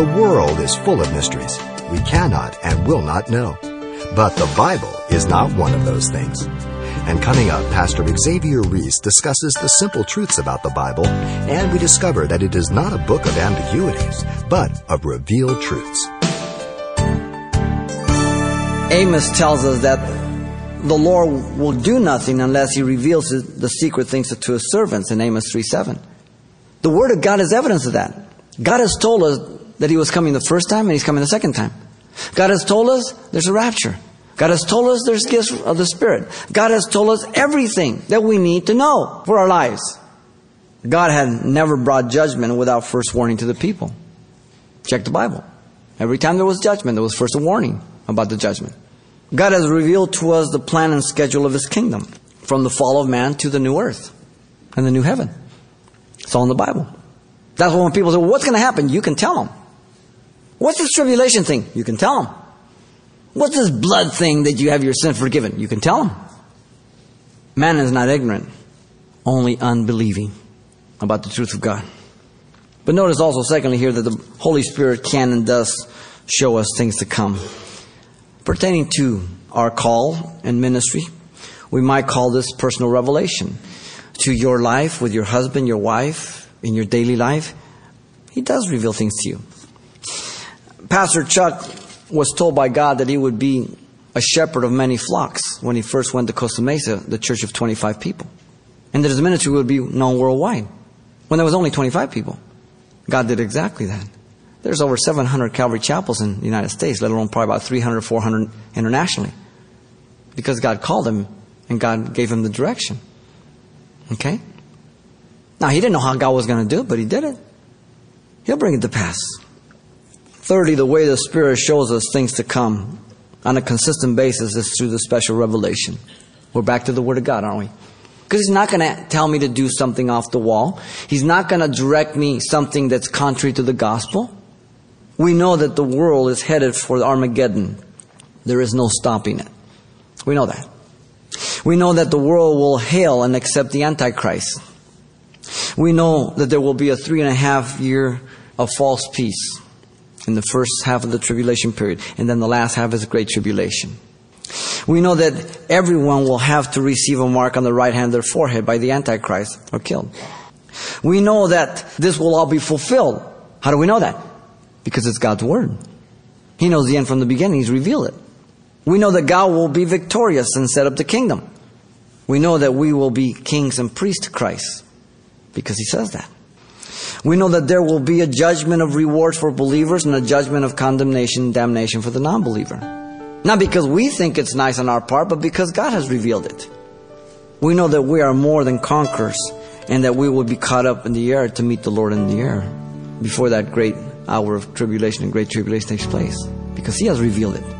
The world is full of mysteries we cannot and will not know. But the Bible is not one of those things. And coming up, Pastor Xavier Reese discusses the simple truths about the Bible, and we discover that it is not a book of ambiguities, but of revealed truths. Amos tells us that the Lord will do nothing unless he reveals the secret things to his servants in Amos 3 7. The Word of God is evidence of that. God has told us that he was coming the first time and he's coming the second time. God has told us there's a rapture. God has told us there's gifts of the Spirit. God has told us everything that we need to know for our lives. God had never brought judgment without first warning to the people. Check the Bible. Every time there was judgment, there was first a warning about the judgment. God has revealed to us the plan and schedule of His kingdom from the fall of man to the new earth and the new heaven. It's all in the Bible. That's why when people say, well, what's going to happen? You can tell them. What's this tribulation thing? You can tell them. What's this blood thing that you have your sin forgiven? You can tell them. Man is not ignorant, only unbelieving about the truth of God. But notice also, secondly, here that the Holy Spirit can and does show us things to come. Pertaining to our call and ministry, we might call this personal revelation. To your life, with your husband, your wife, in your daily life, He does reveal things to you. Pastor Chuck was told by God that he would be a shepherd of many flocks when he first went to Costa Mesa, the church of 25 people. And that his ministry would be known worldwide when there was only 25 people. God did exactly that. There's over 700 Calvary chapels in the United States, let alone probably about 300, 400 internationally. Because God called him and God gave him the direction. Okay? Now, he didn't know how God was going to do it, but he did it. He'll bring it to pass. Thirdly, the way the Spirit shows us things to come on a consistent basis is through the special revelation. We're back to the Word of God, aren't we? Because He's not going to tell me to do something off the wall. He's not going to direct me something that's contrary to the gospel. We know that the world is headed for Armageddon. There is no stopping it. We know that. We know that the world will hail and accept the Antichrist. We know that there will be a three and a half year of false peace in the first half of the tribulation period, and then the last half is the great tribulation. We know that everyone will have to receive a mark on the right hand of their forehead by the Antichrist or killed. We know that this will all be fulfilled. How do we know that? Because it's God's Word. He knows the end from the beginning. He's revealed it. We know that God will be victorious and set up the kingdom. We know that we will be kings and priests to Christ because He says that. We know that there will be a judgment of rewards for believers and a judgment of condemnation and damnation for the non believer. Not because we think it's nice on our part, but because God has revealed it. We know that we are more than conquerors and that we will be caught up in the air to meet the Lord in the air before that great hour of tribulation and great tribulation takes place because He has revealed it.